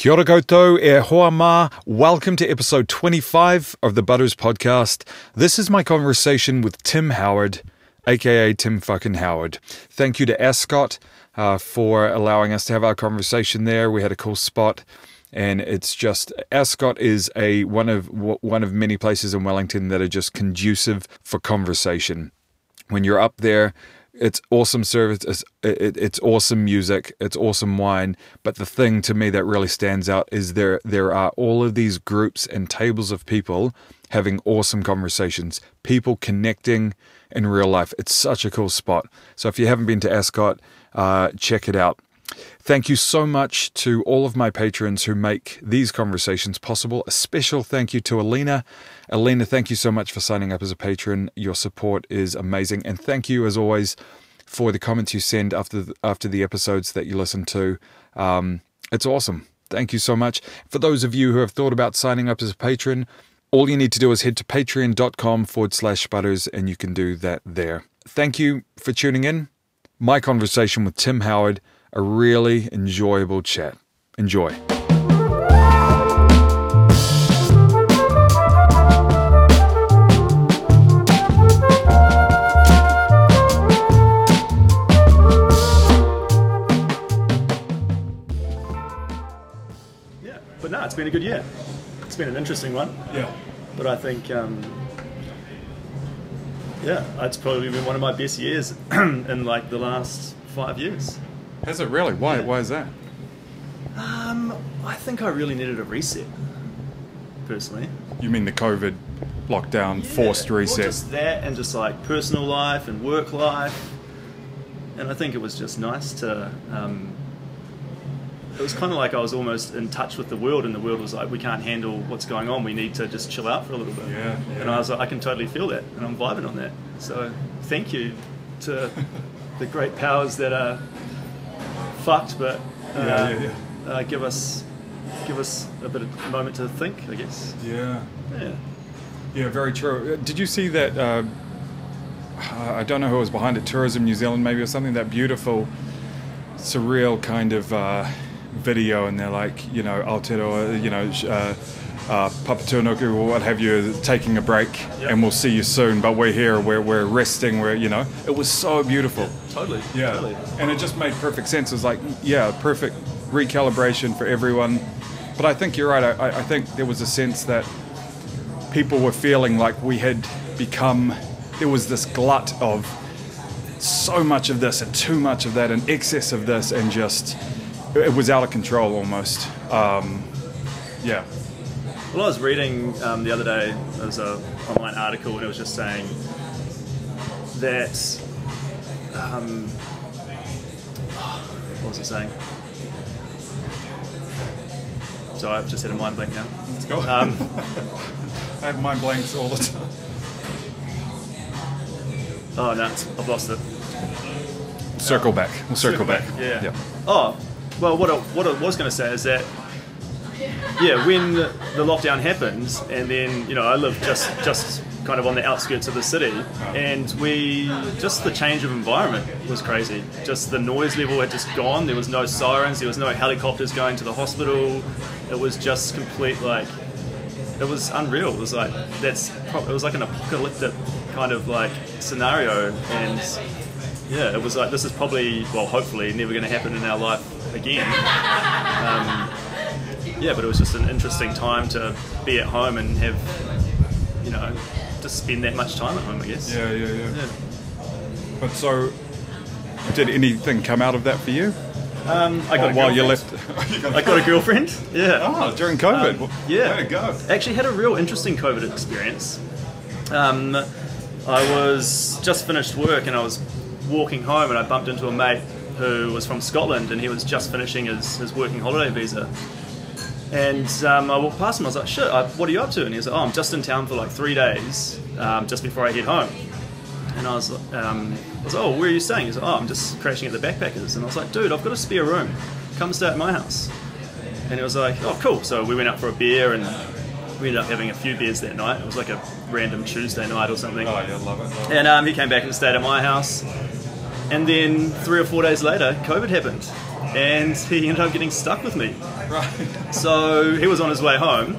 Kia ora koutou, e hoa ma. Welcome to episode 25 of the Butters Podcast. This is my conversation with Tim Howard, aka Tim fucking Howard. Thank you to Ascot uh, for allowing us to have our conversation there. We had a cool spot, and it's just Ascot is a one of one of many places in Wellington that are just conducive for conversation. When you're up there, it's awesome service. It's, it, it's awesome music. It's awesome wine. But the thing to me that really stands out is there there are all of these groups and tables of people having awesome conversations. People connecting in real life. It's such a cool spot. So if you haven't been to Ascot, uh, check it out. Thank you so much to all of my patrons who make these conversations possible. A special thank you to Alina. Alina, thank you so much for signing up as a patron. Your support is amazing. And thank you, as always, for the comments you send after the, after the episodes that you listen to. Um, it's awesome. Thank you so much. For those of you who have thought about signing up as a patron, all you need to do is head to patreon.com forward slash butters and you can do that there. Thank you for tuning in. My conversation with Tim Howard a really enjoyable chat. Enjoy. Yeah, but no, it's been a good year. It's been an interesting one. Yeah. But I think, um, yeah, it's probably been one of my best years in like the last five years. Has it really? Why? Yeah. Why is that? Um, I think I really needed a reset, personally. You mean the COVID lockdown forced Yeah, well, reset? just that, and just like personal life and work life, and I think it was just nice to. Um, it was kind of like I was almost in touch with the world, and the world was like, "We can't handle what's going on. We need to just chill out for a little bit." Yeah, yeah. And I was like, "I can totally feel that, and I'm vibing on that." So, thank you to the great powers that are fucked, but uh, Yeah, yeah, yeah. Uh, give us give us a bit of moment to think, I guess. Yeah. Yeah. Yeah, very true. Uh, Did you see that? Uh, I don't know who was behind it, Tourism New Zealand maybe, or something, that beautiful, surreal kind of uh, video, and they're like, you know, Aotearoa, you know, uh, Papatūānuku or what have you, taking a break, Yep. and we'll see you soon, but we're here, we're, we're resting, we're, you know, it was so beautiful. Totally. Yeah, Totally. and it just made perfect sense. It was like, yeah, perfect recalibration for everyone. But I think you're right. I, I- I think there was a sense that people were feeling like we had become, there was this glut of so much of this and too much of that and excess of this and just, it was out of control almost. Um, yeah. Well, I was reading um, the other day. There was a online article, and it was just saying that. Um, what was it saying? So I've just had a mind blank now. Let's go. Um, I have mind blanks all the time. oh no, I've lost it. Circle back. We'll circle, back. Yeah. yeah. Oh, well, what I, what I was going to say is that, yeah, when the, lockdown happened, and then you know I live just just kind of on the outskirts of the city, and we just the change of environment was crazy. Just the noise level had just gone. There was no sirens. There was no helicopters going to the hospital. It was just complete like it was unreal. It was like that's it was like an apocalyptic kind of like scenario, and yeah, it was like this is probably well, hopefully, never going to happen in our life again. Um, yeah, but it was just an interesting time to be at home and have you know just spend that much time at home. I guess. Yeah, yeah, yeah. Yeah. But so, did anything come out of that for you? Um, I got while you left. I got a girlfriend. Yeah. Oh, during COVID. Um, Well, yeah. Way to go. Actually, had a real interesting COVID experience. Um, I was just finished work and I was walking home and I bumped into a mate who was from Scotland and he was just finishing his, his working holiday visa. And um, I walked past him. I was like, "Shit, I, what are you up to?" And he was like, "Oh, I'm just in town for like three days, um, just before I head home." And I was, um, I was, "Oh, where are you staying?" He's like, "Oh, I'm just crashing at the backpackers." And I was like, "Dude, I've got a spare room. Come stay at my house." And he was like, "Oh, cool." So we went out for a beer and we ended up having a few beers that night. It was like a random Tuesday night or something. Oh, yeah, love it. And um, he came back and stayed at my house. And then three or four days later, COVID happened. And he ended up getting stuck with me. Right. So he was on his way home,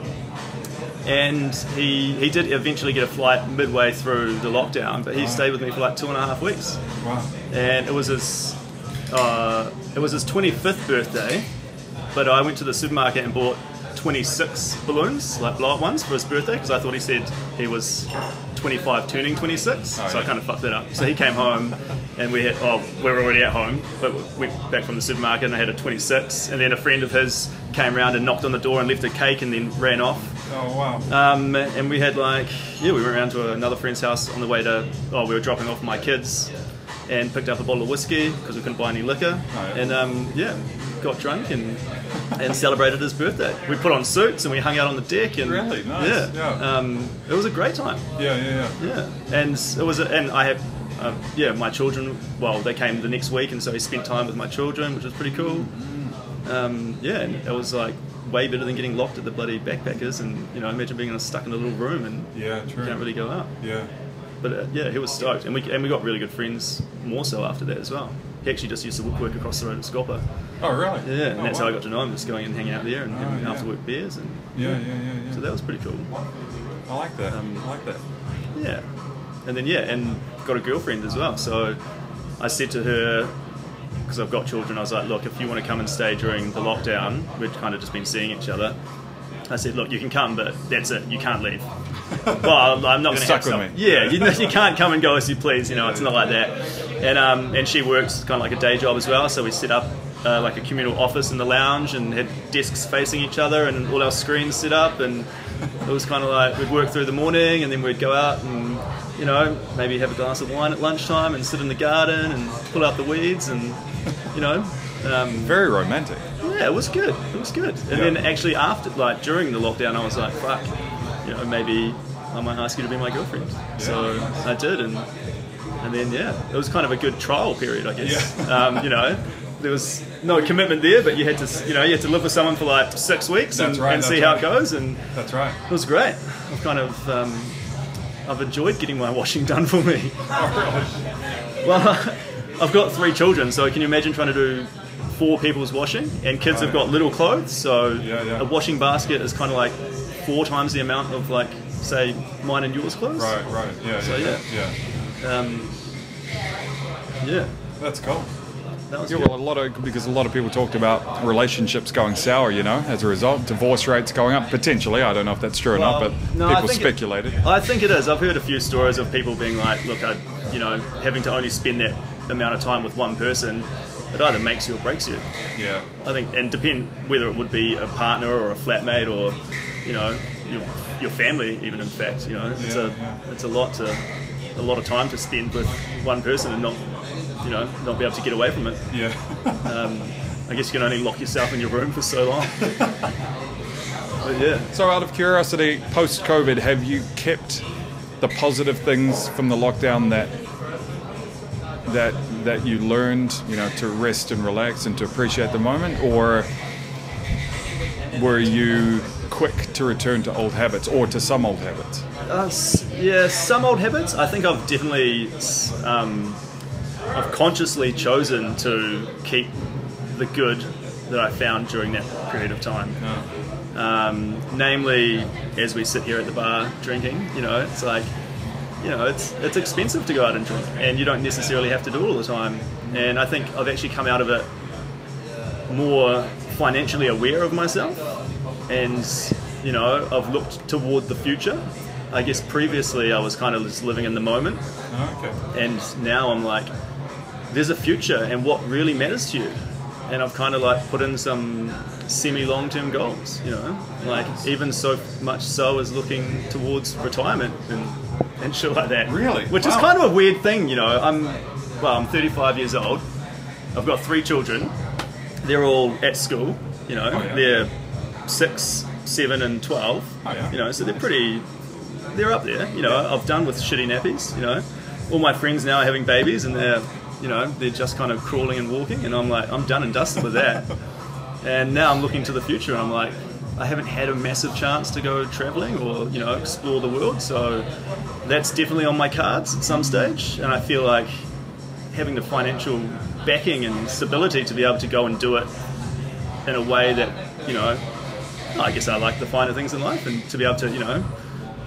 and he he did eventually get a flight midway through the lockdown, but he stayed with me for like two and a half weeks, Wow. and it was his uh, it was his 25th birthday, but I went to the supermarket and bought 26 balloons, like blow up ones, for his birthday because I thought he said he was 25 turning 26, Oh, so I kind of fucked that up. So he came home, and we had oh we were already at home, but we went back from the supermarket and I had a 26, and then a friend of his came round and knocked on the door and left a cake and then ran off. Oh wow. Um, and we had like, yeah, we went around to another friend's house on the way to, oh, we were dropping off my kids and picked up a bottle of whiskey because we couldn't buy any liquor. Oh, yeah. And um, yeah, got drunk and and celebrated his birthday. We put on suits and we hung out on the deck and Really? Nice. yeah, Yeah. Um, it was a great time. yeah, yeah, yeah. Yeah, and it was, a, and I had, uh, yeah, my children. Well, they came the next week, and so he spent time with my children, which was pretty cool. Um, yeah, and it was like way better than getting locked at the bloody backpackers, and you know, imagine being stuck in a little room and Yeah, true. can't really go out. Yeah. But uh, yeah, he was stoked, and we and we got really good friends more so after that as well. He actually just used to work across the road at Scopa. Oh really? Yeah, and Oh, that's wow. how I got to know him, just going and hanging out there and having Oh, after work beers, and Yeah, yeah, yeah, yeah. so that was pretty cool. I like that. Um, I like that. Yeah, and then yeah, and got a girlfriend as well. So I said to her, because I've got children, I was like, look, if you want to come and stay during the lockdown, we've kind of just been seeing each other. I said, look, you can come, but that's it. You can't leave. well, I'm not going to stuck with me. Yeah, you, you can't come and go as you please. You know, it's not like that. And um, and she works kind of like a day job as well. So we set up uh, like a communal office in the lounge and had desks facing each other and all our screens set up and it was kind of like we'd work through the morning and then we'd go out and you know maybe have a glass of wine at lunchtime and sit in the garden and pull out the weeds and you know um, Very romantic. yeah it was good it was good and Yeah. then actually after like during the lockdown I was like fuck you know maybe I might ask you to be my girlfriend so nice. I did and and then yeah it was kind of a good trial period I guess um, you know there was no commitment there but you had to you know you had to live with someone for like six weeks and, right, and see how it goes and That's right. it was great. I've kind of um, I've enjoyed getting my washing done for me. Well, I've got three children, so can you imagine trying to do four people's washing? And kids Oh, have yeah. got little clothes, so Yeah, yeah. a washing basket is kind of like four times the amount of like say mine and yours clothes. Right, right. Yeah, So, yeah, yeah. Yeah. Um, yeah, That's cool. that was Yeah, well, a lot of because a lot of people talked about relationships going sour. You know, as a result, divorce rates going up potentially. I don't know if that's true or not, but no, I people think it- speculated. I think it is. I've heard a few stories of people being like, "Look, I, you know, having to only spend that amount of time with one person, it either makes you or breaks you." yeah, I think, and depend whether it would be a partner or a flatmate or, you know, your, your family. Even in fact, you know, it's Yeah, a yeah. it's a lot to a lot of time to spend with one person and not, you know, not be able to get away from it. yeah. Um, I guess you can only lock yourself in your room for so long. but yeah. so, out of curiosity, post COVID, have you kept the positive things from the lockdown that that that you learned, you know, to rest and relax and to appreciate the moment, or were you quick to return to old habits or to some old habits? Uh, yeah, some old habits. I think I've definitely, um, I've consciously chosen to keep the good that I found during that period of time. Um, namely, as we sit here at the bar drinking, you know, it's like, you know, it's it's expensive to go out and drink, and you don't necessarily have to do it all the time. And I think I've actually come out of it more financially aware of myself, and you know, I've looked toward the future. I guess previously I was kind of just living in the moment, okay. and now I'm like, there's a future, and what really matters to you. And I've kind of like put in some semi long term goals, you know, like even so much so as looking towards retirement and, and shit like that. Really? Which is kind of a weird thing, you know. I'm, well, I'm 35 years old. I've got three children. They're all at school, you know, Oh, yeah. they're six, seven, and 12. Oh, yeah. You know, so they're pretty, they're up there. You know, I've done with shitty nappies. You know, all my friends now are having babies, and they're, you know, they're just kind of crawling and walking, and I'm like, I'm done and dusted with that. and now I'm looking to the future, and I'm like, I haven't had a massive chance to go traveling or you know explore the world, so that's definitely on my cards at some stage, and I feel like having the financial backing and stability to be able to go and do it in a way that you know. I guess I like the finer things in life, and to be able to you know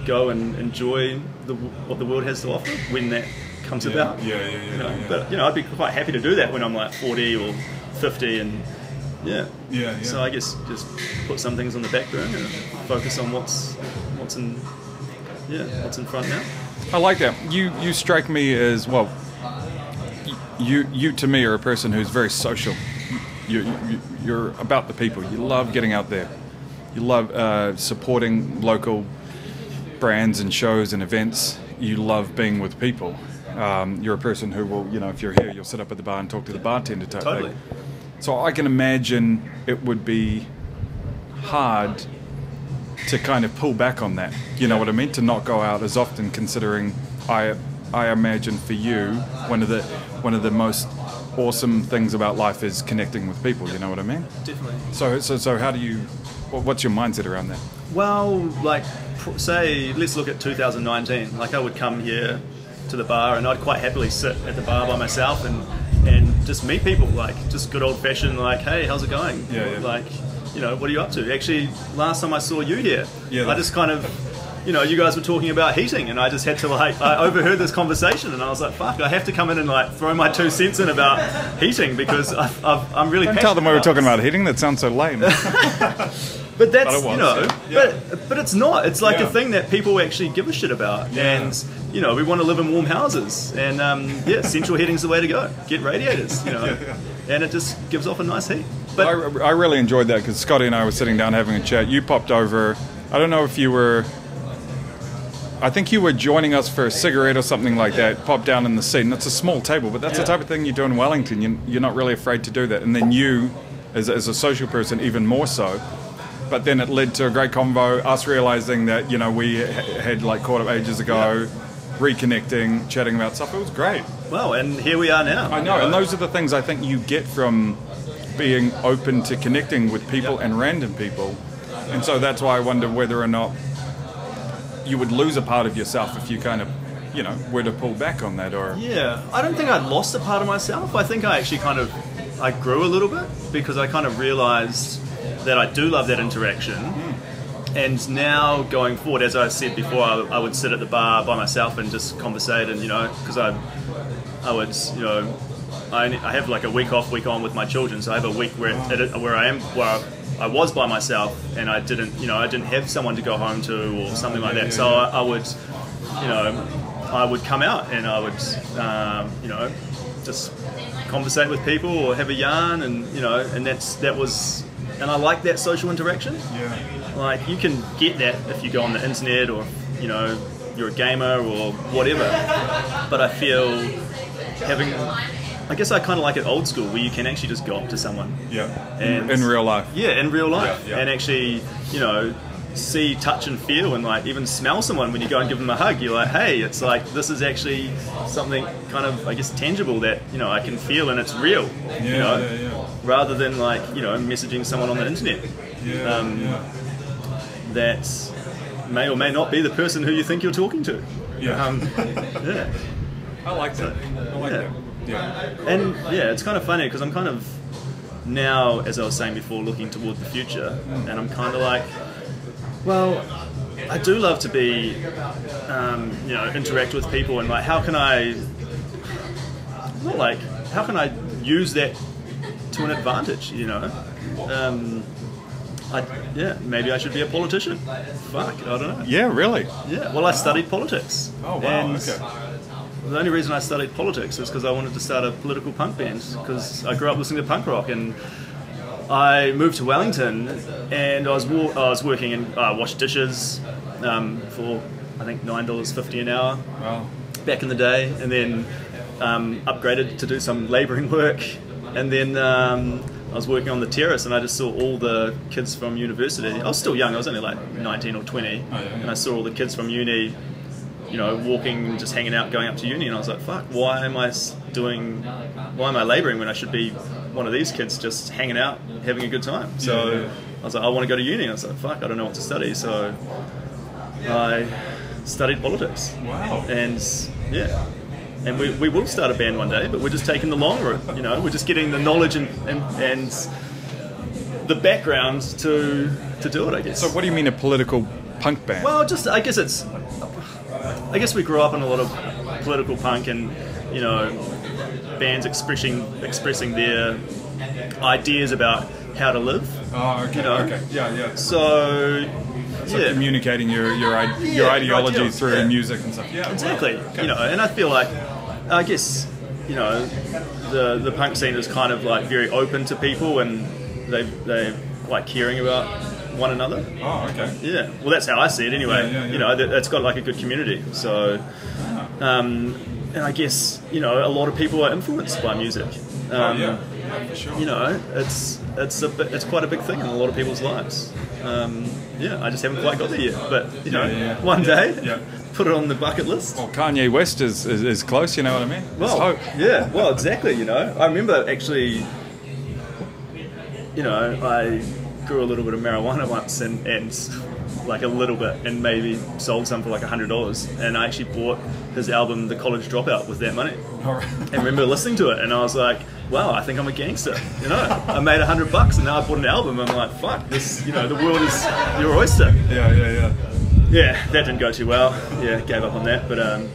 go and enjoy the, what the world has to offer when that comes Yeah, about. yeah, yeah, yeah, You know, yeah. But you know, I'd be quite happy to do that when I'm like 40 or 50, and yeah. Yeah, yeah. So I guess just put some things on the back burner and focus on what's what's in yeah what's in front now. I like that. You you strike me as well. You you to me are a person who's very social. You, you you're about the people. You love getting out there. You love uh, supporting local brands and shows and events. You love being with people. Um, you're a person who will, you know, if you're here, you'll sit up at the bar and talk to the bartender type Totally. thing. So I can imagine it would be hard to kind of pull back on that. You know what I mean? To not go out as often, considering I I imagine for you one of the one of the most awesome things about life is connecting with people. You know what I mean? Definitely. So so so how do you? Wha- What's your mindset around that? Well, like say, let's look at 2019. Like I would come here to the bar, and I'd quite happily sit at the bar by myself and and just meet people. Like just good old fashioned, like, hey, how's it going? Yeah, yeah. Like, you know, what are you up to? Actually, last time I saw you here, Yeah, I just kind of. You know, you guys were talking about heating, and I just had to like, I overheard this conversation, and I was like, "Fuck, I have to come in and like throw my two cents in about heating because I've, I've, I'm really." Don't tell them we were talking about heating. That sounds so lame. But that's But was, you know, yeah. But but it's not. It's like Yeah. a thing that people actually give a shit about, Yeah. and you know, we want to live in warm houses, and um, yeah, central heating's the way to go. Get radiators, you know, and it just gives off a nice heat. But I, I really enjoyed that because Scotty and I were sitting down having a chat. You popped over. I don't know if you were. I think you were joining us for a cigarette or something like that. Popped down in the seat, and it's a small table, but that's the type of thing you do in Wellington. You, you're not really afraid to do that. And then you, as, as a social person, even more so. But then it led to a great convo. Us realizing that you know we ha- had like caught up ages ago, reconnecting, chatting about stuff. It was great. well, and here we are now. I know, and those are the things I think you get from being open to connecting with people and random people. And so that's why I wonder whether or not you would lose a part of yourself if you kind of, you know, were to pull back on that or. Yeah, I don't think I lost a part of myself. I think I actually kind of I grew a little bit because I kind of realized that I do love that interaction. And now going forward, as I said before, I, I would sit at the bar by myself and just conversate, and you know, because I, I would, you know, I, I have like a week off, week on with my children, so I have a week where it, where I am where I, I was by myself, and I didn't, you know, I didn't have someone to go home to or something like that. So I, I would, you know, I would come out and I would, um, you know, just conversate with people or have a yarn, and you know, and that's that was, and I like that social interaction. Yeah. Like you can get that if you go on the internet or you know you're a gamer or whatever. But I feel having, I guess I kind of like it old school where you can actually just go up to someone. Yeah. And- in real life. Yeah, in real life, Yeah, yeah. and actually, you know, see, touch, and feel, and like even smell someone when you go and give them a hug. You're like, hey, it's like this is actually something kind of, I guess, tangible that you know I can feel and it's real. you Yeah, know, yeah, yeah. Rather than like you know messaging someone on the internet Yeah. Um, yeah. that may or may not be the person who you think you're talking to. Yeah. Um, yeah. I like that. I like Yeah. that. Yeah. And yeah, it's kind of funny because I'm kind of now, as I was saying before, looking toward the future, and I'm kind of like, well, I do love to be, um, you know, interact with people, and like, how can I, not like, how can I use that to an advantage, you know? Um, I, yeah, maybe I should be a politician. Fuck, I don't know. Yeah, really. Yeah, well, I studied politics. Oh, wow, okay. The only reason I studied politics is because I wanted to start a political punk band because I grew up listening to punk rock and I moved to Wellington and I was wa- I was working and I washed dishes um, for I think nine dollars fifty an hour Wow. back in the day, and then um, upgraded to do some labouring work, and then um, I was working on the terrace, and I just saw all the kids from university. I was still young; I was only like nineteen or twenty, Oh, yeah, yeah. and I saw all the kids from uni, you know, walking, and just hanging out, going up to uni, and I was like, "Fuck! Why am I doing? Why am I labouring when I should be one of these kids just hanging out, having a good time?" So Yeah, yeah. I was like, "I want to go to uni." And I was like, "Fuck! I don't know what to study," so I studied politics Wow. and yeah, and we, we will start a band one day, but we're just taking the long route. You know, we're just getting the knowledge and and, and the background to to do it. I guess. So, what do you mean a political punk band? Well, just I guess it's. I guess we grew up in a lot of political punk and you know bands expressing expressing their ideas about how to live. oh, okay, you know. okay, yeah, yeah. So, So yeah, communicating your your, i- Yeah, your ideology through yeah. music and stuff. Yeah, exactly. wow, okay. You know, and I feel like I guess you know the the punk scene is kind of like very open to people and they they like caring about one another. Oh, okay. Yeah, well, that's how I see it anyway. Yeah, yeah, yeah. You know, that, it's got like a good community. So, um, and I guess you know a lot of people are influenced by music. Um, Oh, yeah, yeah, for sure. You know, it's it's a bit, it's quite a big thing in a lot of people's lives. Um, yeah, I just haven't quite got there yet, but you know, one day, yeah. Put it on the bucket list. Well, Kanye West is, is, is close. You know what I mean? Well, hope. yeah, well, exactly. You know, I remember actually, you know, I grew a little bit of marijuana once, and, and like a little bit, and maybe sold some for like a hundred dollars, and I actually bought his album, The College Dropout, with that money. All right. And I remember listening to it, and I was like, "Wow, I think I'm a gangster." You know, I made a hundred bucks, and now I bought an album. And I'm like, "Fuck this!" You know, the world is your oyster. Yeah, yeah, yeah. Yeah, that didn't go too well. Yeah, gave up on that. But um,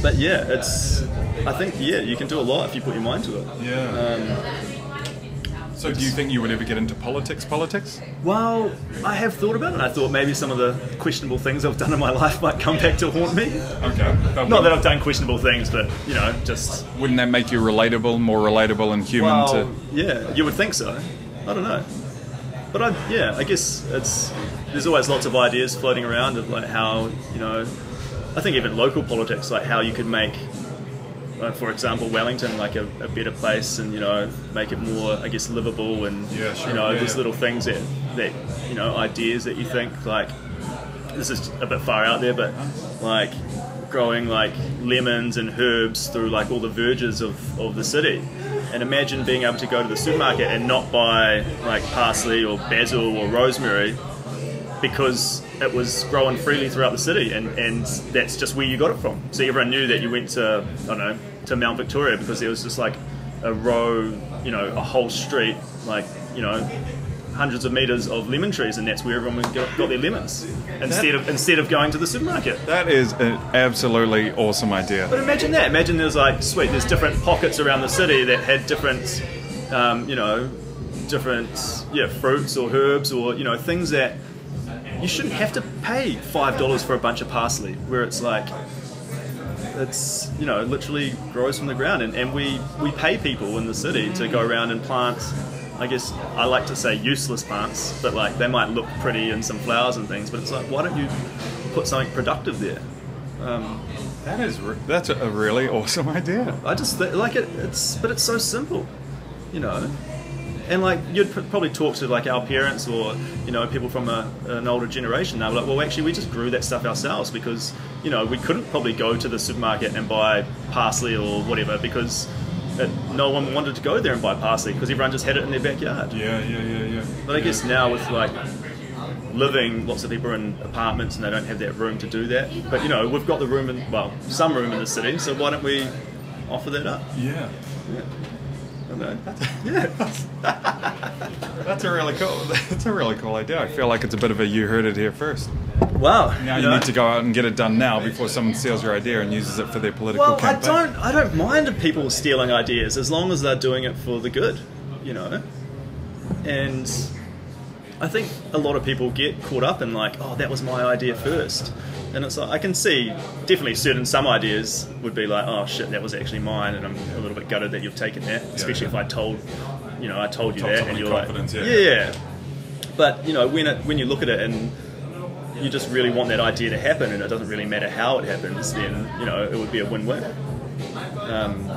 but yeah, it's. I think yeah, you can do a lot if you put your mind to it. Yeah. so, do you think you would ever get into politics? Politics? Well, I have thought about it. I thought maybe some of the questionable things I've done in my life might come back to haunt me. Okay. But Not that I've done questionable things, but you know, just Wouldn't that make you relatable, more relatable and human? well, to yeah, you would think so. I don't know, but I yeah, I guess it's there's always lots of ideas floating around of like how you know, I think even local politics, like how you could make. uh, For example, Wellington, like a, a better place, and you know, make it more, I guess, livable, and Yeah, sure, you know, yeah, there's yeah. little things that, that you know, ideas that you think like this is a bit far out there, but like growing like lemons and herbs through like all the verges of, of the city. And imagine being able to go to the supermarket and not buy like parsley or basil or rosemary because it was growing freely throughout the city and, and that's just where you got it from. So everyone knew that you went to I don't know, to Mount Victoria because there was just like a row, you know, a whole street, like, you know, hundreds of meters of lemon trees and that's where everyone got, got their lemons. Instead of instead of going to the supermarket. that is an absolutely awesome idea. But imagine that. Imagine there's like, sweet, there's different pockets around the city that had different, um, you know, different, yeah, fruits or herbs or, you know, things that you shouldn't have to pay $5 for a bunch of parsley, where it's like, it's, you know, literally grows from the ground. And, and we, we pay people in the city to go around and plant, I guess I like to say useless plants, but like they might look pretty and some flowers and things, but it's like, why don't you put something productive there? Um, That is re- that's a really awesome idea. I just th- like it. It's but it's so simple, you know. And like you'd pr- probably talk to like our parents or you know people from a, an older generation. They're like, well, actually, we just grew that stuff ourselves because you know we couldn't probably go to the supermarket and buy parsley or whatever because it, no one wanted to go there and buy parsley because everyone just had it in their backyard. Yeah, yeah, yeah, yeah. But I guess now with like living, lots of people are in apartments and they don't have that room to do that. But you know, we've got the room in well, some room in the city, so why don't we offer that up? Yeah. I don't. Yeah. That's a really cool. That's a really cool idea. I feel like it's a bit of a you heard it here first. Wow. Now you know? need to go out and get it done now before someone steals your idea and uses it for their political Well, I campaign. don't. I don't mind people stealing ideas as long as they're doing it for the good, you know. And I think a lot of people get caught up in like, oh, that was my idea first, and it's like I can see definitely certain some ideas would be like, oh shit, that was actually mine, and I'm a little bit gutted that you've taken that, especially yeah. if I told, you know, I told you Told that, and you're like, yeah. yeah. But you know, when it when you look at it and you just really want that idea to happen, and it doesn't really matter how it happens, then you know it would be a win-win. Um,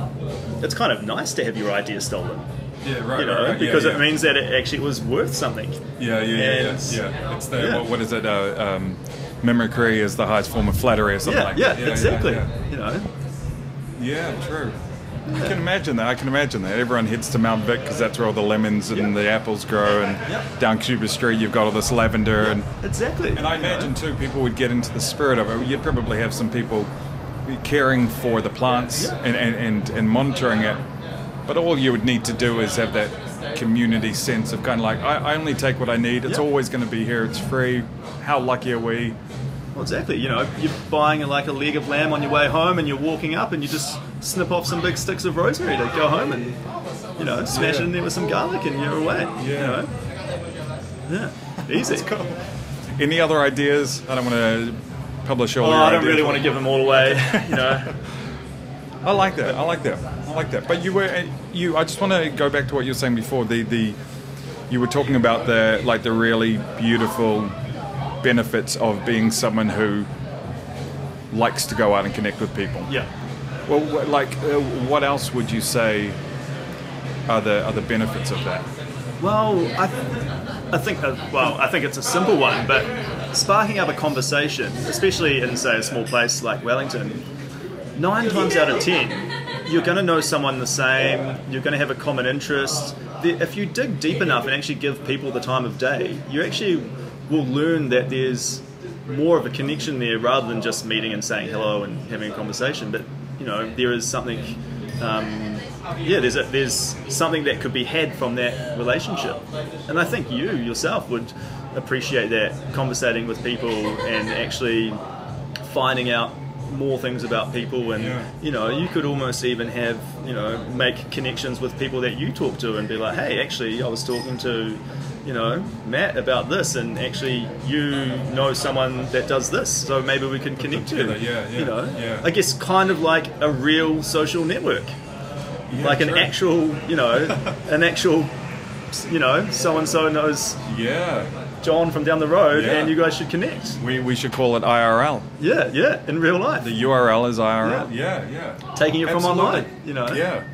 it's kind of nice to have your idea stolen, Yeah, right. you know, right, right. because yeah, it means that it actually was worth something. Yeah, yeah, yeah, yeah. yeah. It's the yeah. What, what is it? Uh, um, mimicry is the highest form of flattery, or something Yeah, like yeah, that. exactly. Yeah, You know, yeah, true. I can imagine that. I can imagine that. Everyone heads to Mount Vic because that's where all the lemons and Yeah. the apples grow, and Yeah. down Cuba Street you've got all this lavender and. exactly. And I imagine too, people would get into the spirit of it. You'd probably have some people caring for the plants and, and, and, and monitoring it. But all you would need to do is have that community sense of kind of like, I, I only take what I need. It's Yeah. always going to be here. It's free. How lucky are we? Well, exactly. You know, you're buying like a leg of lamb on your way home, and you're walking up, and you just snip off some big sticks of rosemary to go home, and you know, smash it in there with some garlic, and you're away. You Yeah. know? Yeah. Easy. cool. Any other ideas? I don't want to publish all Oh, your I don't ideas. really want to give them all away. You know. I like that. I like that. I like that. But you were you. I just want to go back to what you were saying before. The the you were talking about the like the really beautiful benefits of being someone who likes to go out and connect with people. Yeah. Well, like, uh, what else would you say are the are the benefits of that? Well, I, I think uh, well, I think it's a simple one, but sparking up a conversation, especially in say a small place like Wellington, nine times out of ten, you're going to know someone the same. You're going to have a common interest. If you dig deep enough and actually give people the time of day, you actually will learn that there's more of a connection there rather than just meeting and saying hello and having a conversation. But you know, there is something. Um, yeah, there's a, there's something that could be had from that relationship, and I think you yourself would appreciate that conversating with people and actually finding out more things about people and Yeah. you know you could almost even have you know make connections with people that you talk to and be like hey actually I was talking to you know Matt about this and actually you know someone that does this so maybe we can connect together, you yeah, yeah, you know yeah. I guess kind of like a real social network like an true. actual you know an actual you know so and so knows Yeah, John from down the road Yeah. and you guys should connect we, we should call it IRL. yeah yeah in real life The URL is IRL. Yeah, yeah. taking it from online you know Yeah.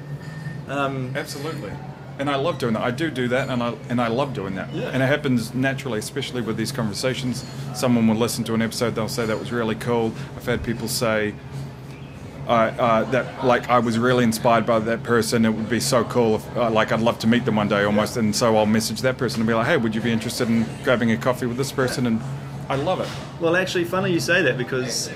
um, Absolutely. And I love doing that. I do do that, and I and I love doing that. Yeah. And it happens naturally, especially with these conversations. Someone will listen to an episode, they'll say that was really cool. I've had people say uh, uh, that like I was really inspired by that person. It would be so cool if uh, like I'd love to meet them one day almost. And so I'll message that person and be like, hey, would you be interested in grabbing a coffee with this person? And I love it. Well, actually, funny you say that because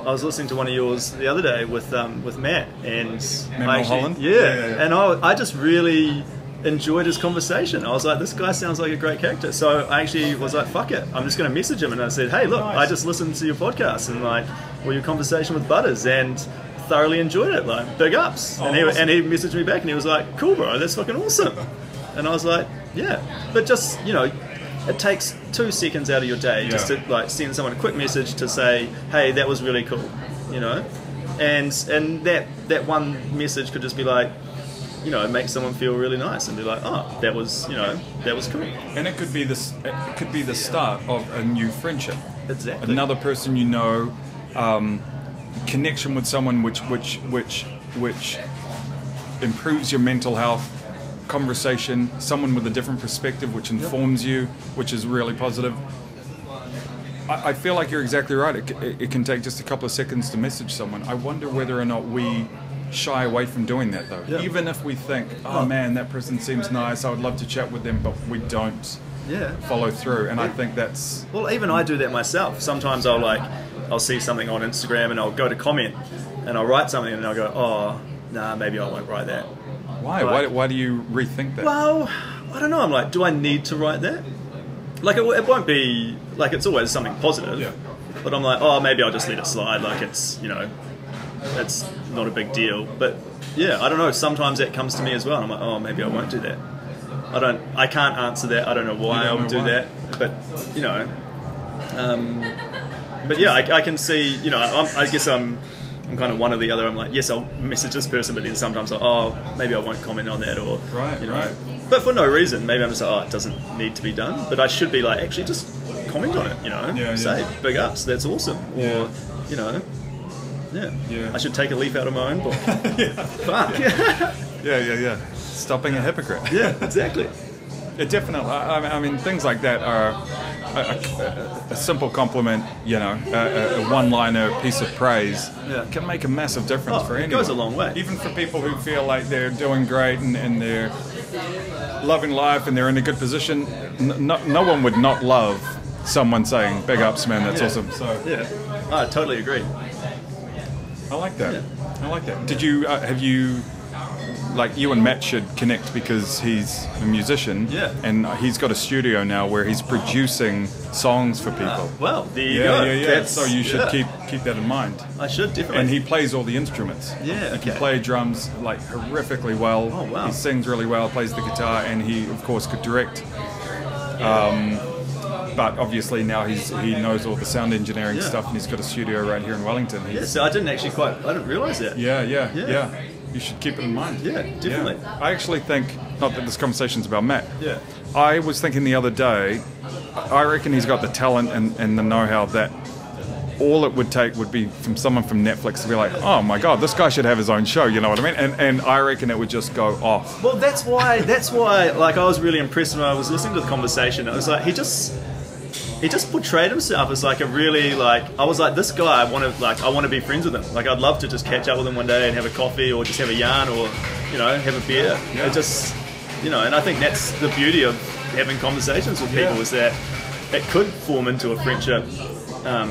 I was listening to one of yours the other day with um, with Matt and I actually- Mulholland? Yeah, Yeah, yeah, yeah. and I, I just really enjoyed his conversation. I was like, this guy sounds like a great character. So I actually was like, fuck it, I'm just going to message him and I said, hey, look, Nice. I just listened to your podcast and like, well, your conversation with Butters and thoroughly enjoyed it. Like, big ups. Oh, and he awesome. and he messaged me back and he was like, cool, bro, that's fucking awesome. And I was like, yeah, but just you know. It takes two seconds out of your day just to like send someone a quick message to say, "Hey, that was really cool," you know, and and that that one message could just be like, you know, make someone feel really nice and be like, "Oh, that was you know that was cool." And it could be this. It could be the start of a new friendship. Exactly. another person you know, um, connection with someone which which which which improves your mental health, conversation, someone with a different perspective which informs you, which is really positive. I, I feel like you're exactly right. It, it, it can take just a couple of seconds to message someone. I wonder whether or not we shy away from doing that though. Yeah. Even if we think, oh Oh. man, that person seems nice, I would love to chat with them, but we don't Yeah. follow through. And I think that's Well, even I do that myself. Sometimes I'll like, I'll see something on Instagram and I'll go to comment and I'll write something and I'll go, "Oh, nah, maybe I won't write that." why. Right. Why, why do you rethink that? Well, I don't know. I'm like, do I need to write that? Like, it, it won't be like it's always something positive. Yeah. But I'm like, oh, maybe I'll just let it slide. Like it's, you know, it's not a big deal. But yeah, I don't know. Sometimes that comes to me as well. I'm like, oh, maybe I won't do that. I don't. I can't answer that. I don't know why I don't would do why. that. But you know, um, but yeah, I, I can see. You know, I'm, I guess I'm. I'm kind of one or the other. I'm like, yes, I'll message this person, but then sometimes, like, oh, maybe I won't comment on that, or Right, you know, right. but for no reason. Maybe I'm just like, oh, it doesn't need to be done, but I should be like, actually, just comment on it. You know, Yeah, say yeah. big ups, that's awesome, or you know, yeah. Yeah. I should take a leaf out of my own book. Fuck. Yeah, yeah, yeah. yeah. Stopping a hypocrite. yeah, exactly. Yeah, definitely. I I mean, things like that are a, a, a simple compliment, you know, a, a- one-liner piece of praise Yeah. can make a massive difference Oh, for it anyone. goes a long way. Even for people who feel like they're doing great and, and they're loving life and they're in a good position, n- no, no one would not love someone saying, big ups, man, that's Yeah. awesome. So, Yeah, I totally agree. I like that. Yeah. I like that. Did you uh, have you like you and Matt should connect because he's a musician. Yeah. And he's got a studio now where he's producing songs for people. Well, there you yeah, go. yeah, yeah. That's- So you should yeah. keep keep that in mind. I should definitely. And he plays all the instruments. Yeah, He can play drums like horrifically well. Oh, wow. He sings really well, plays the guitar, and he of course could direct. Um, but obviously now he's he knows all the sound engineering Yeah. stuff, and he's got a studio right here in Wellington. Yeah, so I didn't actually quite. I didn't realize that. yeah, yeah, Yeah. yeah, You should keep it in mind. Yeah, definitely. I actually think not that this conversation's about Matt. Yeah. I was thinking the other day, I reckon he's got the talent and, and the know-how that all it would take would be from someone from Netflix to be like, oh my god, this guy should have his own show. You know what I mean? And and I reckon it would just go off. Well, that's why. That's why. Like, I was really impressed when I was listening to the conversation. It was like he just. He just portrayed himself as like a really like I was like this guy I want to like I want to be friends with him like I'd love to just catch up with him one day and have a coffee or just have a yarn or you know have a beer Yeah. it just you know and I think that's the beauty of having conversations with people Yeah. is that it could form into a friendship um,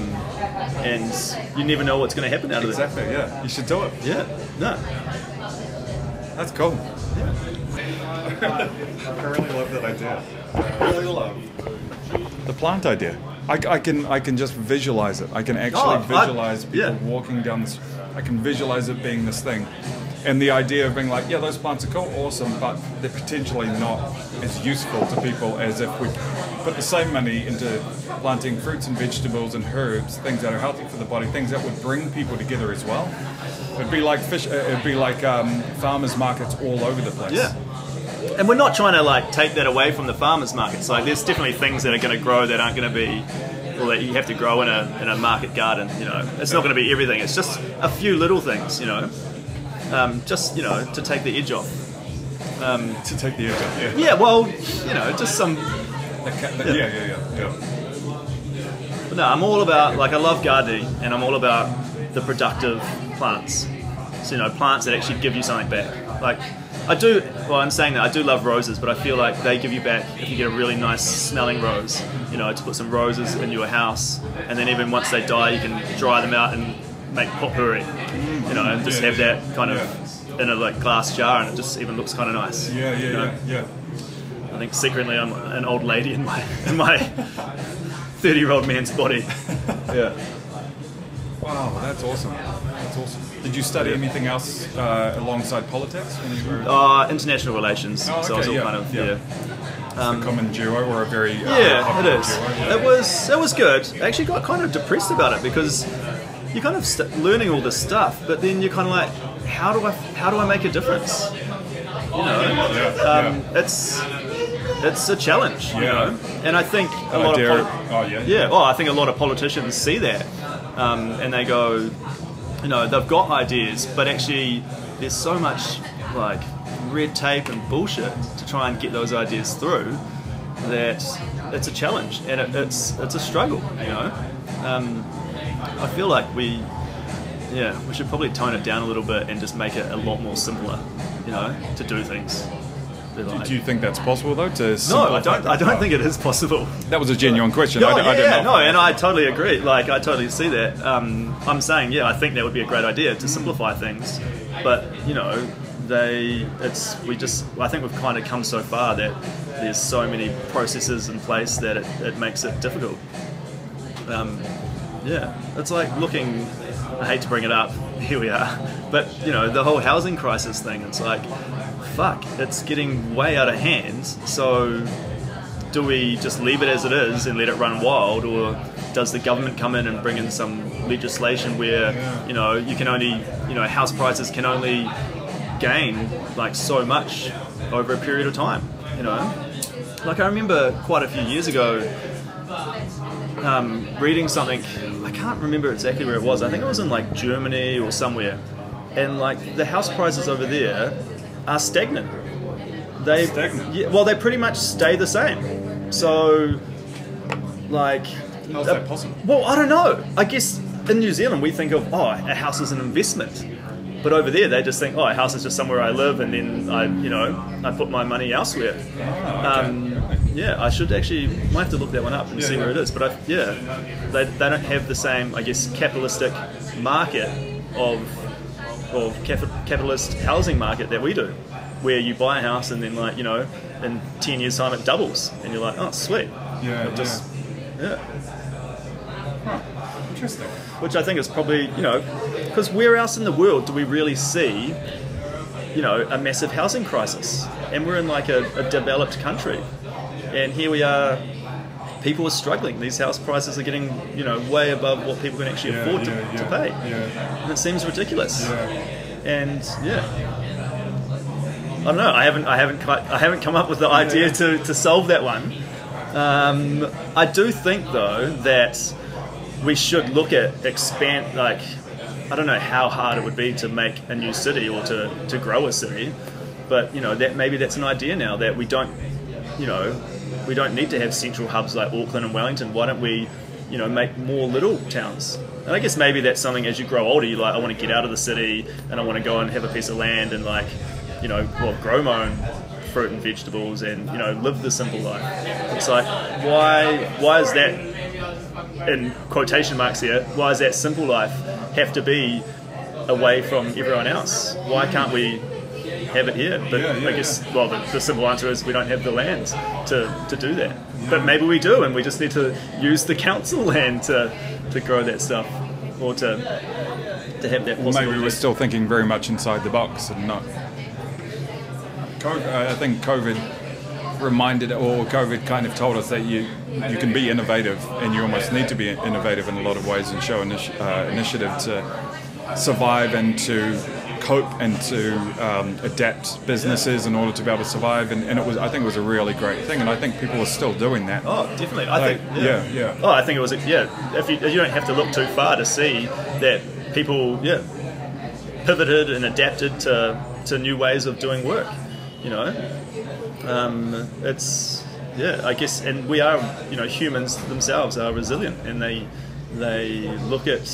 and you never know what's going to happen out of Exactly. Yeah. You should do it. it yeah no That's cool. I really love that idea. I really love the plant idea. I, I can I can just visualize it. I can actually Oh, I- visualize people yeah. walking down this. I can visualize it being this thing, and the idea of being like, yeah, those plants are cool, awesome, but they're potentially not as useful to people as if we put the same money into planting fruits and vegetables and herbs, things that are healthy for the body, things that would bring people together as well. It'd be like fish. uh, It'd be like um, farmers markets all over the place. Yeah. And we're not trying to like take that away from the farmers markets. Like there's definitely things that are going to grow that aren't going to be well that you have to grow in a in a market garden, you know. It's not going to be everything. It's just a few little things, you know. Um, just, you know, to take the edge off. to take the edge off. Yeah. Yeah, well, you know, just some ca- the- yeah, yeah, yeah, yeah. But no, I'm all about like I love gardening and I'm all about the productive plants. So you know, plants that actually give you something back. Like I do. Well, I'm saying that I do love roses, but I feel like they give you back if you get a really nice smelling rose. You know, to put some roses in your house, and then even once they die, you can dry them out and make potpourri. You know, and just have that kind of in a like glass jar, and it just even looks kind of nice. Yeah, yeah, you know? yeah, yeah. I think secretly I'm an old lady in my in my 30 year old man's body. yeah. Wow, that's awesome. That's awesome. Did you study anything else uh, alongside politics when you were Uh, international relations. Oh, so I was all yeah, kind of yeah. yeah. a common duo or a very uh, Yeah, it is. duo? Yeah. It was it was good. I actually got kind of depressed about it because you're kind of st- learning all this stuff, but then you're kind of like, how do I how do I make a difference? You know, Yeah, um, it's it's a challenge. You Yeah. know, and I think a Oh, lot dare- of oh, yeah. yeah. Oh, I think a lot of politicians see that, um, and they go, you know, they've got ideas, but actually, there's so much like red tape and bullshit to try and get those ideas through that it's a challenge and it, it's it's a struggle. You know, um, I feel like we, yeah, we should probably tone it down a little bit and just make it a lot more simpler. You know, to do things. Be like- Do you think that's possible though? To no, I don't. I don't think it is possible. that was a genuine question. No, I, yeah, I didn't yeah, know. no, and I totally agree. Like, I totally see that. Um, I'm saying, yeah, I think that would be a great idea to simplify things, but you know, they, it's we just, I think we've kind of come so far that there's so many processes in place that it, it makes it difficult. Um, yeah, it's like looking. I hate to bring it up. Here we are, but you know, the whole housing crisis thing. It's like, fuck, it's getting way out of hand. So do we just leave it as it is and let it run wild, or does the government come in and bring in some legislation where you know you can only you know house prices can only gain like so much over a period of time? You know, like I remember quite a few years ago um, reading something. I can't remember exactly where it was. I think it was in like Germany or somewhere, and like the house prices over there are stagnant. They Stagnant? Yeah, well, they pretty much stay the same. So, like, How's that possible? well, I don't know. I guess in New Zealand we think of oh, a house is an investment, but over there they just think oh, a house is just somewhere I live, and then I, you know, I put my money elsewhere. Ah, okay. Um, yeah, I should actually might have to look that one up and Yeah, see yeah. where it is. But I, yeah, they, they don't have the same, I guess, capitalistic market of of capitalist housing market that we do, where you buy a house and then like you know in ten years time it doubles, and you're like, oh sweet, Yeah, It just yeah. Interesting. which I think is probably you know because where else in the world do we really see you know a massive housing crisis? And we're in like a, a developed country. And here we are people are struggling. These house prices are getting you know way above what people can actually Yeah, afford to, yeah, to pay. and it seems ridiculous. And yeah. I don't know. I haven't I haven't come, I haven't come up with the idea to, to solve that one. Um, I do think though that we should look at expand like I don't know how hard it would be to make a new city or to, to grow a city but you know that maybe that's an idea now that we don't you know we don't need to have central hubs like Auckland and Wellington. Why don't we you know make more little towns? And I guess maybe that's something as you grow older you like I want to get out of the city and I want to go and have a piece of land and like you know well grow my own fruit and vegetables and you know live the simple life. It's like why why is that in quotation marks here, why does that simple life have to be away from everyone else? Why can't we have it here? But Yeah, yeah, I guess, well, the, the simple answer is we don't have the land to, to do that. But maybe we do, and we just need to use the council land to, to grow that stuff or to to have that possibility. Maybe we're still thinking very much inside the box and not. COVID, I think COVID reminded, or COVID kind of told us that you you can be innovative, and you almost need to be innovative in a lot of ways and show initi- uh, initiative to survive and to cope and to um, adapt businesses in order to be able to survive. And, and it was, I think, it was a really great thing, and I think people are still doing that. Oh, definitely. I Like, think. yeah, yeah. Oh, I think it was. Yeah, if you, you don't have to look too far to see that people, yeah, pivoted and adapted to to new ways of doing work. You know, um, it's yeah. I guess, and we are, you know, humans themselves are resilient, and they they look at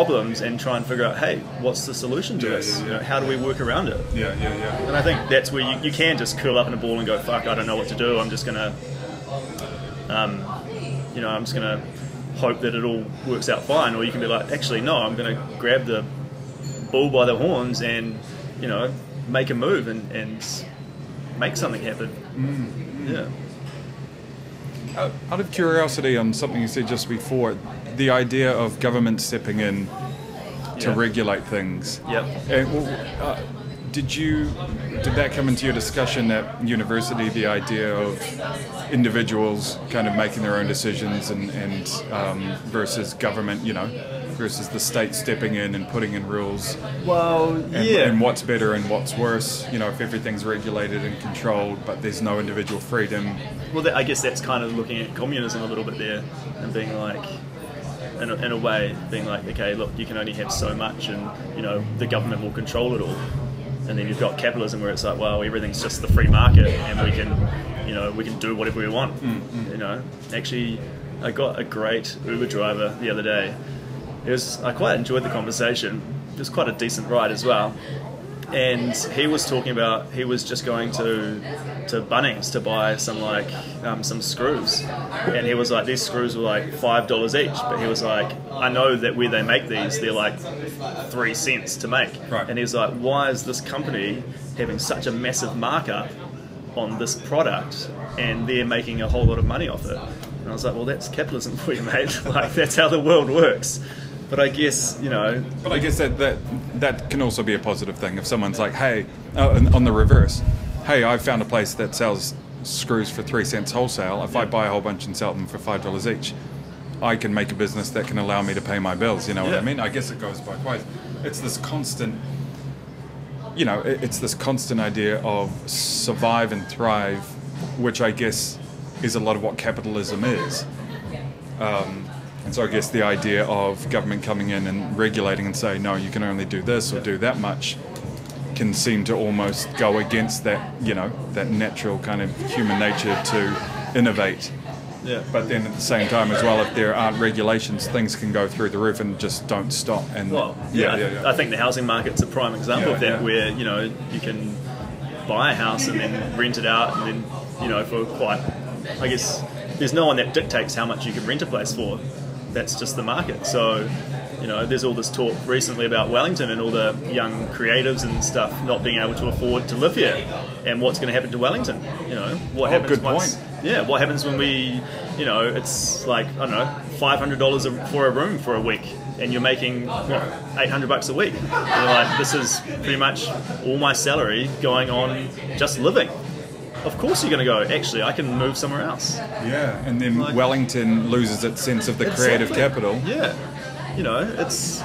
problems and try and figure out, hey, what's the solution to Yeah, this? yeah, You know, how do we work around it? Yeah, yeah, yeah. And I think that's where you, you can just curl up in a ball and go, fuck, I don't know what to do. I'm just going to, um, you know, I'm just going to hope that it all works out fine. Or you can be like, actually, no, I'm going to grab the bull by the horns and, you know, make a move and, and make something happen. Yeah. Out out of curiosity on something you said just before, the idea of government stepping in to Yeah. regulate things. Yep. And, well, uh, did you did that come into your discussion at university? The idea of individuals kind of making their own decisions and, and um, versus government, you know, versus the state stepping in and putting in rules Well, and, yeah. and what's better and what's worse. You know, if everything's regulated and controlled, but there's no individual freedom. Well, I guess that's kind of looking at communism a little bit there and being like, in a, in a way, being like, okay, look, you can only have so much, and you know the government will control it all. And then you've got capitalism where it's like, well, everything's just the free market, and we can, you know, we can do whatever we want. Mm, mm. You know, actually, I got a great Uber driver the other day. It was I quite enjoyed the conversation. It was quite a decent ride as well and he was talking about he was just going to to Bunnings to buy some like um, some screws, and he was like these screws were like five dollars each, but he was like I know that where they make these they're like three cents to make, Right. and he's like why is this company having such a massive markup on this product and they're making a whole lot of money off it? And I was like well that's capitalism for you mate, like that's how the world works. But I guess you know But I guess that, that that can also be a positive thing. If someone's like, hey, uh, on- the reverse, hey, I found a place that sells screws for three cents wholesale. If I buy a whole bunch and sell them for five dollars each, I can make a business that can allow me to pay my bills. You know what I mean? I guess it goes both ways. It's this constant, you know, it's this constant idea of survive and thrive, which I guess is a lot of what capitalism is. And so I guess the idea of government coming in and regulating and saying, no, you can only do this or do that much can seem to almost go against that, you know, that natural kind of human nature to innovate. yeah. But then at the same time as well, if there aren't regulations, things can go through the roof and just don't stop. And Well, yeah, yeah, I- yeah, yeah. I think the housing market's a prime example of that, where you know you can buy a house and then rent it out, and then you know for quite, I guess there's no one that dictates how much you can rent a place for. That's just the market. So you know, there's all this talk recently about Wellington and all the young creatives and stuff not being able to afford to live here, and what's going to happen to Wellington. You know, what Oh, happens once? point. Yeah, what happens when we, you know, it's like I don't know, five hundred dollars for a room for a week, and you're making what eight hundred bucks a week. You're like, this is pretty much all my salary going on just living. Of course, you're going to go. Actually, I can move somewhere else. Yeah, and then Like- Wellington loses its sense of the creative capital. Yeah, you know, it's.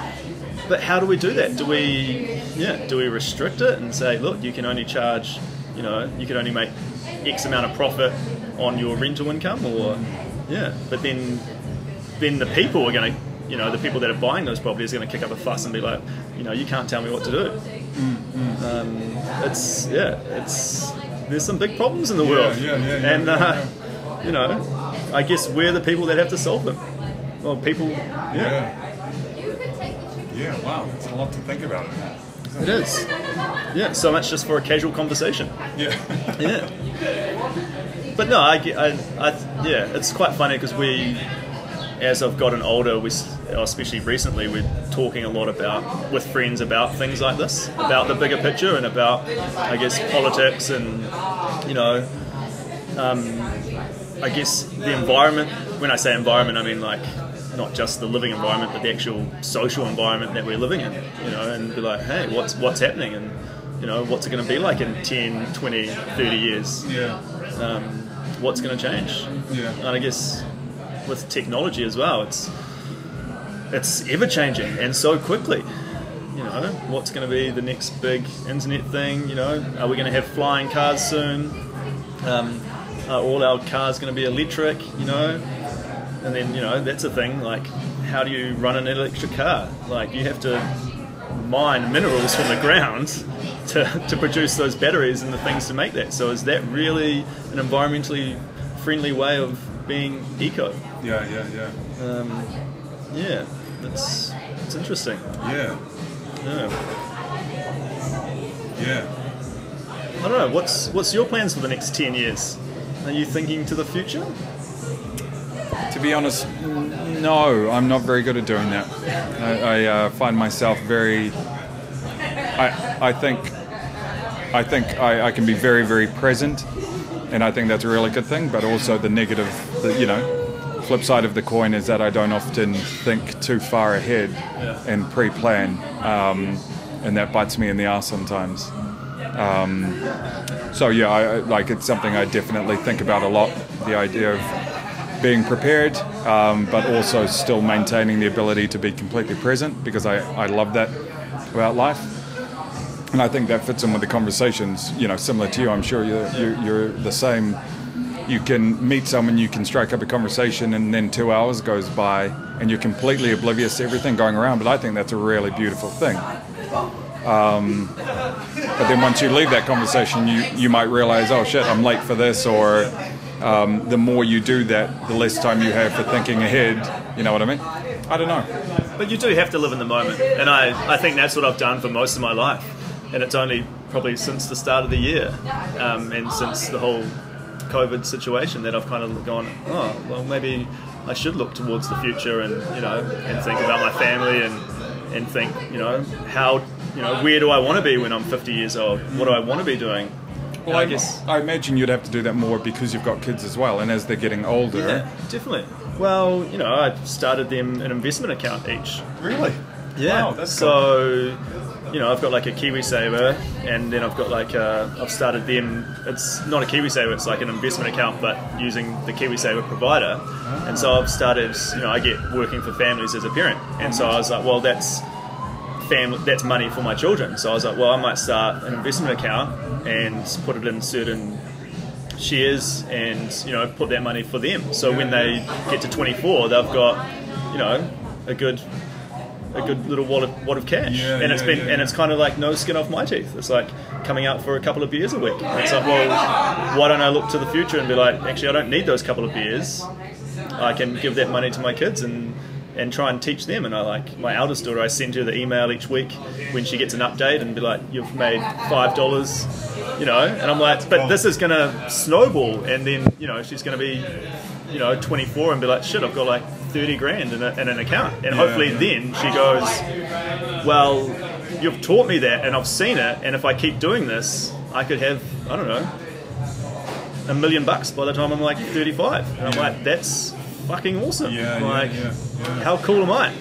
But how do we do that? Do we, yeah, do we restrict it and say, look, you can only charge, you know, you can only make X amount of profit on your rental income, or yeah, but then, then the people are going to, you know, the people that are buying those properties are going to kick up a fuss and be like, you know, you can't tell me what to do. Mm, Um, it's yeah, it's there's some big problems in the world, yeah, yeah, yeah, and yeah, uh, you know, I guess we're the people that have to solve them. Well, people, yeah, Yeah. Yeah, wow, it's a lot to think about. it is. Yeah, so much just for a casual conversation. Yeah. Yeah. But no, I, get- I, I yeah, it's quite funny because we, as I've gotten older, we, especially recently, we're talking a lot about with friends about things like this, about the bigger picture and about, I guess, politics and, you know, um, I guess the environment. When I say environment, I mean like not just the living environment, but the actual social environment that we're living in. You know, and be like, hey, what's what's happening, and you know, what's it going to be like in 10, 20, 30 years? Yeah. um, what's going to change. Yeah. And I guess with technology as well, it's it's ever changing and so quickly. You know, what's going to be the next big internet thing? You know, are we going to have flying cars soon? Um, are all our cars going to be electric? You know, and then you know that's a thing. Like, how do you run an electric car? Like, you have to mine minerals from the ground to, to produce those batteries and the things to make that. So is that really an environmentally friendly way of being eco? Yeah, yeah, yeah. Um, yeah, that's it's interesting. Yeah. Yeah. Yeah. I don't know. What's what's your plans for the next ten years? Are you thinking to the future? To be honest, no, I'm not very good at doing that. I, I uh, find myself very. I, I think. I think I, I can be very, very present, and I think that's a really good thing. But also the negative, the, you know, flip side of the coin is that I don't often think too far ahead and pre-plan, um, and that bites me in the ass sometimes. Um, so yeah, I, like it's something I definitely think about a lot. The idea of being prepared, um, but also still maintaining the ability to be completely present because I, I love that about life. And I think that fits in with the conversations, you know, similar to you. I'm sure you're, you're, you're the same. You can meet someone, you can strike up a conversation, and then two hours goes by and you're completely oblivious to everything going around. But I think that's a really beautiful thing. Um, but then once you leave that conversation, you, you might realize, oh shit, I'm late for this, or um, the more you do that, the less time you have for thinking ahead. You know what I mean? I don't know. But you do have to live in the moment, and I, I think that's what I've done for most of my life. And it's only probably since the start of the year, um, and since the whole COVID situation, that I've kind of gone, oh, well, maybe I should look towards the future, and you know, and think about my family, and and think, you know, how, you know, where do I want to be when I'm 50 years old? What do I want to be doing? Well, I, I guess I imagine you'd have to do that more because you've got kids as well, and as they're getting older. yeah, definitely. Well, you know, I started them an investment account each. Really? Yeah. Wow, that's so, you know, I've got like a KiwiSaver, and then I've got like a, I've started them. It's not a KiwiSaver; it's like an investment account, but using the KiwiSaver provider. Ah. And so I've started. You know, I get working for families as a parent, and so I was like, well, that's family. That's money for my children. So I was like, well, I might start an investment account and put it in certain shares and you know put that money for them. So when they get to 24, they've got you know a good a good little wad of, wad of cash, Yeah, and it's yeah, been yeah, and it's kind of like no skin off my teeth. It's like coming out for a couple of beers a week. And it's like, well, why don't I look to the future and be like, actually, I don't need those couple of beers. I can give that money to my kids and and try and teach them. And I like my eldest daughter. I send her the email each week when she gets an update and be like, "You've made five dollars," you know. And I'm like, "But this is to snowball, and then you know she's to be you know 24 and be like, shit, I've got like 30 grand in, a, in an account, and hopefully yeah. then she goes, well, you've taught me that, and I've seen it, and if I keep doing this, I could have I don't know a million bucks by the time I'm like 35, and I'm Yeah. like, that's fucking awesome. Yeah, yeah, like, yeah, yeah. how cool am I?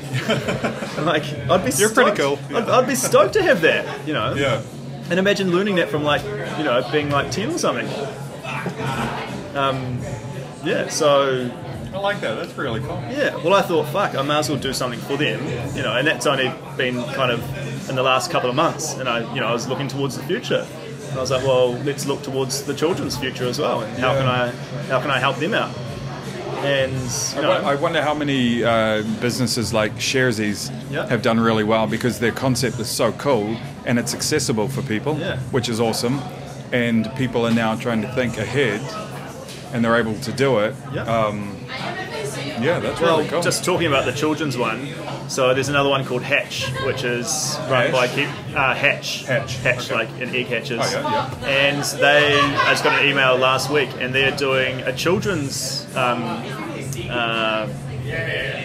I'm like, I'd be You're pretty stoked- cool, I'd. I'd be stoked to have that, you know. Yeah. And imagine learning that from like, you know, being like 10 or something. Um, yeah, so I like that. That's really cool. yeah, well, I thought, fuck, I might as well do something for them, you know, and that's only been kind of in the last couple of months, and I, you know, I was looking towards the future. And I was like, well, let's look towards the children's future as well, and how Yeah. can I, how can I help them out? And you I know, I wonder how many uh, businesses like Sharesies Yeah. have done really well because their concept is so cool and it's accessible for people, Yeah. which is awesome. And people are now trying to think ahead, and they're able to do it. Yeah. Um, yeah, that's well, really cool. just talking about the children's one. So there's another one called Hatch, which is run Hatch? by Keep, uh, Hatch, Hatch, Hatch, okay. like in egg hatches. Oh, yeah, yeah. And they, I just got an email last week, and they're doing a children's, um, uh,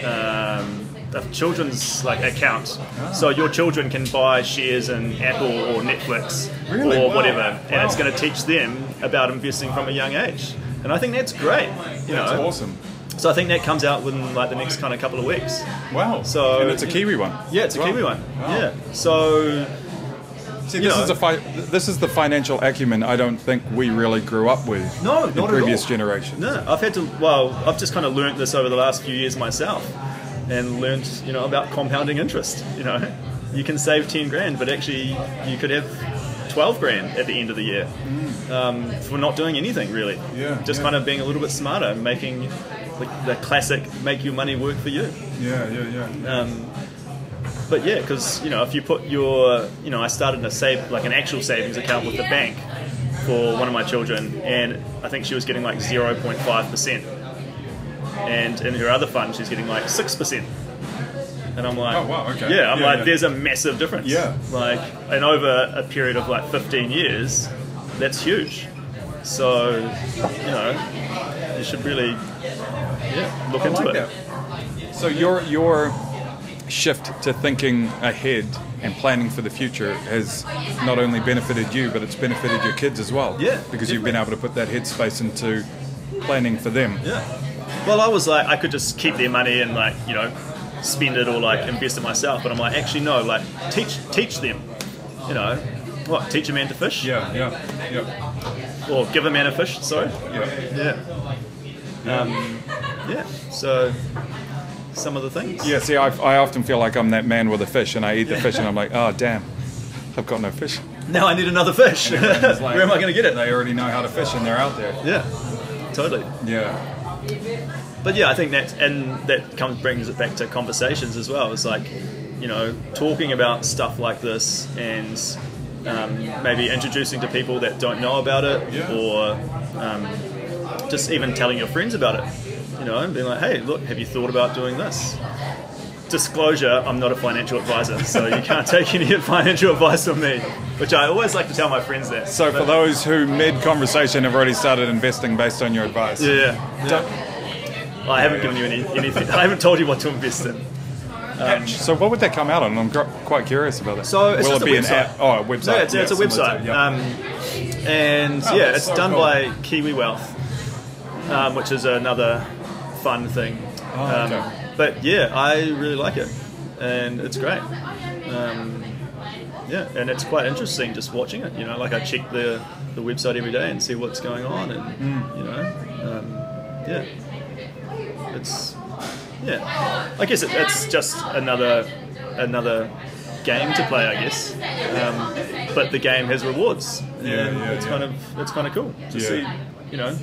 um, a children's like account. Ah. So your children can buy shares in Apple or Netflix Really? or Wow. whatever, and it's going to teach them about investing from a young age. And I think that's great. You that's know, awesome. so I think that comes out within like the next kind of couple of weeks. Wow. So- and it's a Kiwi one. Yeah, it's a. Kiwi one. Wow. Yeah. So See, this know. is a fi- this is the financial acumen I don't think we really grew up with. No, in not previous all. generations. no, I've had to. Well, I've just kind of learnt this over the last few years myself, and learned you know about compounding interest. You know, you can save ten grand, but actually you could have twelve grand at the end of the year um, for not doing anything really. Mm. Yeah, Just yeah. kind of being a little bit smarter, making like the classic make your money work for you. Yeah, yeah, yeah. Um, but yeah, because you know, if you put your, you know, I started a save like an actual savings account with the bank for one of my children, and I think she was getting like zero point five percent, and in her other fund she's getting like six percent. And I'm like, Oh, wow, okay. yeah, I'm Yeah, like, yeah. there's a massive difference. Yeah. Like, and over a period of like 15 years, that's huge. So, you know, you should really, yeah, look I into like it. that. So your your shift to thinking ahead and planning for the future has not only benefited you, but it's benefited your kids as well. Yeah, because you've been able to put that headspace into planning for them. Yeah. Well, I was like, I could just keep their money and like, you know, spend it or like invest it myself. But I'm like, actually, no. Like, teach teach them. You know, what? Teach a man to fish? Yeah, yeah, yeah, Or give a man a fish? Sorry. yeah. Yeah. Um, yeah. So some of the things. Yeah, see, I, I often feel like I'm that man with a fish, and I eat the fish, and I'm like, oh damn, I've got no fish. Now I need another fish. Like- Where am I going to get it? They already know how to fish, and they're out there. Yeah. Totally. Yeah, But yeah, I think that and that comes brings it back to conversations as well. It's like, you know, talking about stuff like this and um, maybe introducing to people that don't know about it, Yeah. or um, just even telling your friends about it. You know, and being like, hey, look, have you thought about doing this? Disclosure: I'm not a financial advisor, so you can't take any financial advice from me. Which I always like to tell my friends that. So for those who mid-conversation have already started investing based on your advice, Yeah, yeah. don't- Well, I haven't given you any, anything. I haven't told you what to invest in. so what would that come out on? I'm gr- quite curious about that. So it's Will just it a be an website. app? Oh, a website. Yeah, it's, it's a website. to- yeah. Um, and Oh, yeah, it's so done cool. by Kiwi Wealth, um, which is another fun thing. Oh, um, okay. But yeah, I really like it, and it's great. Um, yeah, and it's quite interesting just watching it. You know, like I check the the website every day and see what's going on, and Hmm. you know, um, yeah, it's yeah. I guess it, it's just another another game to play, I guess. Um, but the game has rewards, Yeah, and yeah, it's yeah. kind of it's kind of cool to Yeah. see, you know,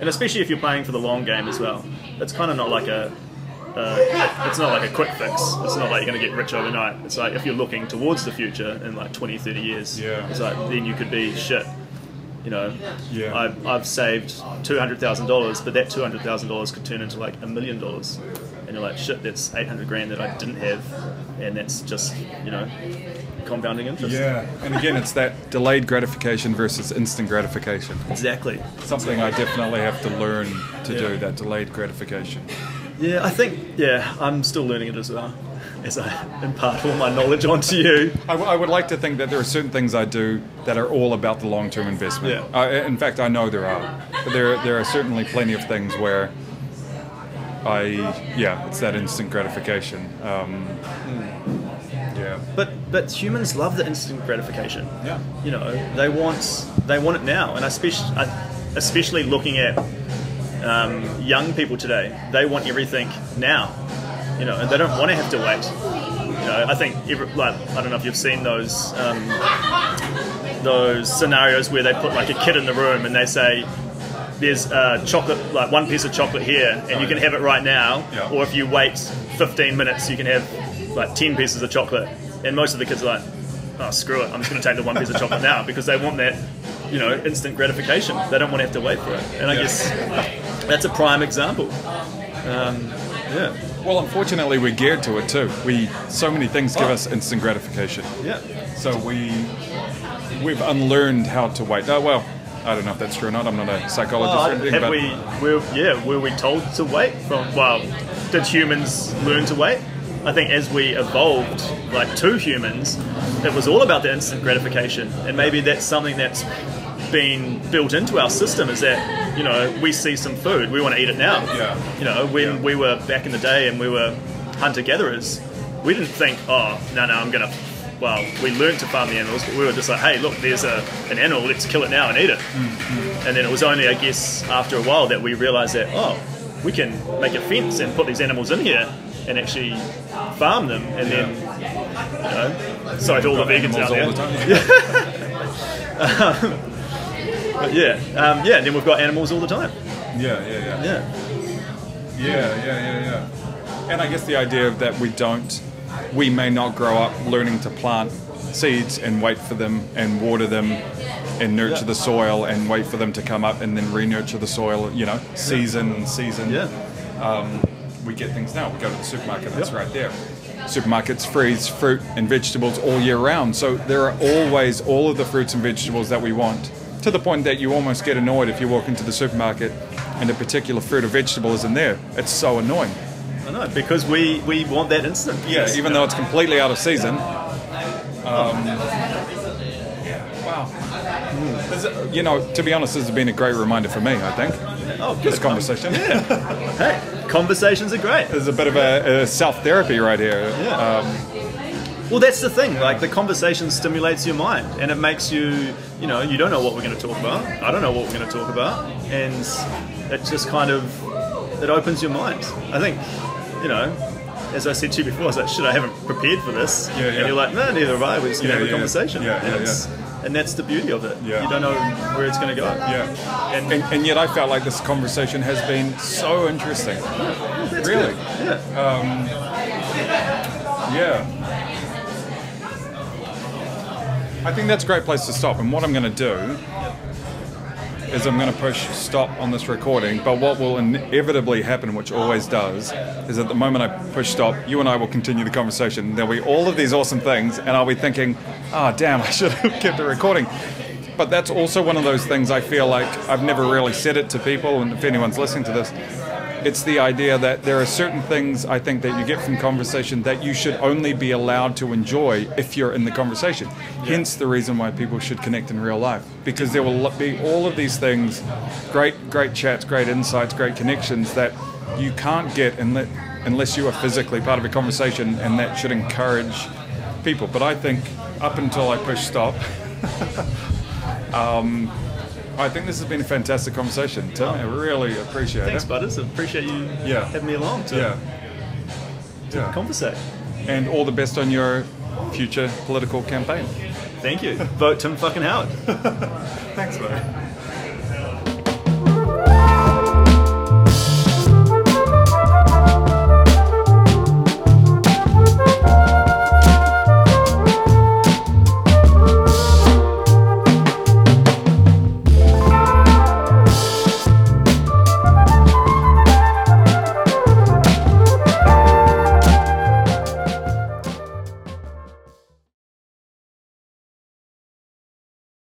and especially if you're playing for the long game as well. It's kind of not like a uh, it's not like a quick fix. It's not like you're going to get rich overnight. It's like if you're looking towards the future in like 20, 30 years, Yeah. it's like then you could be shit. You know, Yeah. I've, I've saved two hundred thousand dollars, but that two hundred thousand dollars could turn into like a million dollars, and you're like, shit, that's 800 grand that I didn't have, and that's just you know compounding interest. Yeah, and again, it's that delayed gratification versus instant gratification. exactly. Something I definitely have to learn to Yeah. do. That delayed gratification. Yeah, I think yeah, I'm still learning it as well as I impart all my knowledge onto you. I, w- I would like to think that there are certain things I do that are all about the long-term investment. Yeah. I, in fact, I know there are, but there there are certainly plenty of things where I yeah, it's that instant gratification. Um, Yeah. But but humans love the instant gratification. Yeah. You know, they want they want it now, and especially especially looking at um, young people today, they want everything now. You know, and they don't want to have to wait. You know, I think every, like I don't know if you've seen those um, those scenarios where they put like a kid in the room and they say. There's uh, chocolate, like one piece of chocolate here, and you can have it right now. Yeah. Or if you wait 15 minutes, you can have like 10 pieces of chocolate. And most of the kids are like, oh, screw it, I'm just going to take the one piece of chocolate now because they want that, you know, instant gratification. They don't want to have to wait for it. And I Yeah. guess that's a prime example. Um, yeah. Well, unfortunately, we're geared to it too. We so many things give oh. us instant gratification. Yeah. So we we've unlearned how to wait. Oh well, I don't know if that's true or not. I'm not a psychologist Well, or anything, have but we, were, yeah, were we told to wait from, well, did humans learn to wait? I think as we evolved, like two humans, it was all about the instant gratification. And maybe that's something that's been built into our system is that, you know, we see some food, we want to eat it now. Yeah. You know, when Yeah. we were back in the day and we were hunter gatherers, we didn't think, oh, no, no, I'm to. Well, we learned to farm the animals, but we were just like, hey, look, there's a, an animal, let's kill it now and eat it. Mm-hmm. And then it was only, I guess, after a while that we realised that, oh, we can make a fence and put these animals in here and actually farm them. And then, you know, sorry to all the vegans out there. all the time. Um, But yeah, um, yeah, and then we've got animals all the time. Yeah, yeah, yeah. Yeah. Yeah, yeah, yeah, yeah. And I guess the idea of that we don't, we may not grow up learning to plant seeds and wait for them and water them and nurture Yeah. the soil and wait for them to come up and then re-nurture the soil. You know, season, season. Yeah. Um, we get things now. We go to the supermarket. That's right there. Supermarkets freeze fruit and vegetables all year round. So there are always all of the fruits and vegetables that we want. To the point that you almost get annoyed if you walk into the supermarket and a particular fruit or vegetable isn't there. It's so annoying. I know, because we, we want that instant. Yeah, even though it's completely out of season. Um, wow. This You know, to be honest, this has been a great reminder for me, I think, Oh, good. this conversation. Yeah. Hey, conversations are great. There's a bit of a, a self therapy right here. Yeah. Um, Well, that's the thing. Like the conversation stimulates your mind, and it makes you, you know, you don't know what we're going to talk about. I don't know what we're going to talk about, and it just kind of it opens your mind. I think, you know, as I said to you before, I was like, shit, I haven't prepared for this, Yeah, yeah. and you're like, no, neither have I. We're just going Yeah, to have a conversation, Yeah, and yeah, and that's the beauty of it. Yeah. You don't know where it's going to go. yeah. And, And, and yet I felt like this conversation has been so interesting. really? good. Yeah. Um, yeah. I think that's a great place to stop. And what I'm going to do is I'm going to push stop on this recording. But what will inevitably happen, which always does, is at the moment I push stop, you and I will continue the conversation. There'll be all of these awesome things, and I'll be thinking, ah, damn, I should have kept it recording. But that's also one of those things I feel like I've never really said it to people, and if anyone's listening to this, it's the idea that there are certain things I think that you get from conversation that you should only be allowed to enjoy if you're in the conversation. Hence the reason why people should connect in real life because there will be all of these things, great great chats, great insights, great connections that you can't get unless, unless you are physically part of a conversation and that should encourage people. But I think up until I push stop um, I think this has been a fantastic conversation, Tim. I really appreciate Thanks, it. Thanks, Butters. I appreciate you Yeah. having me along to, Yeah. to Yeah. conversate. And all the best on your future political campaign. Thank you. Vote Tim fucking Howard. Thanks, mate.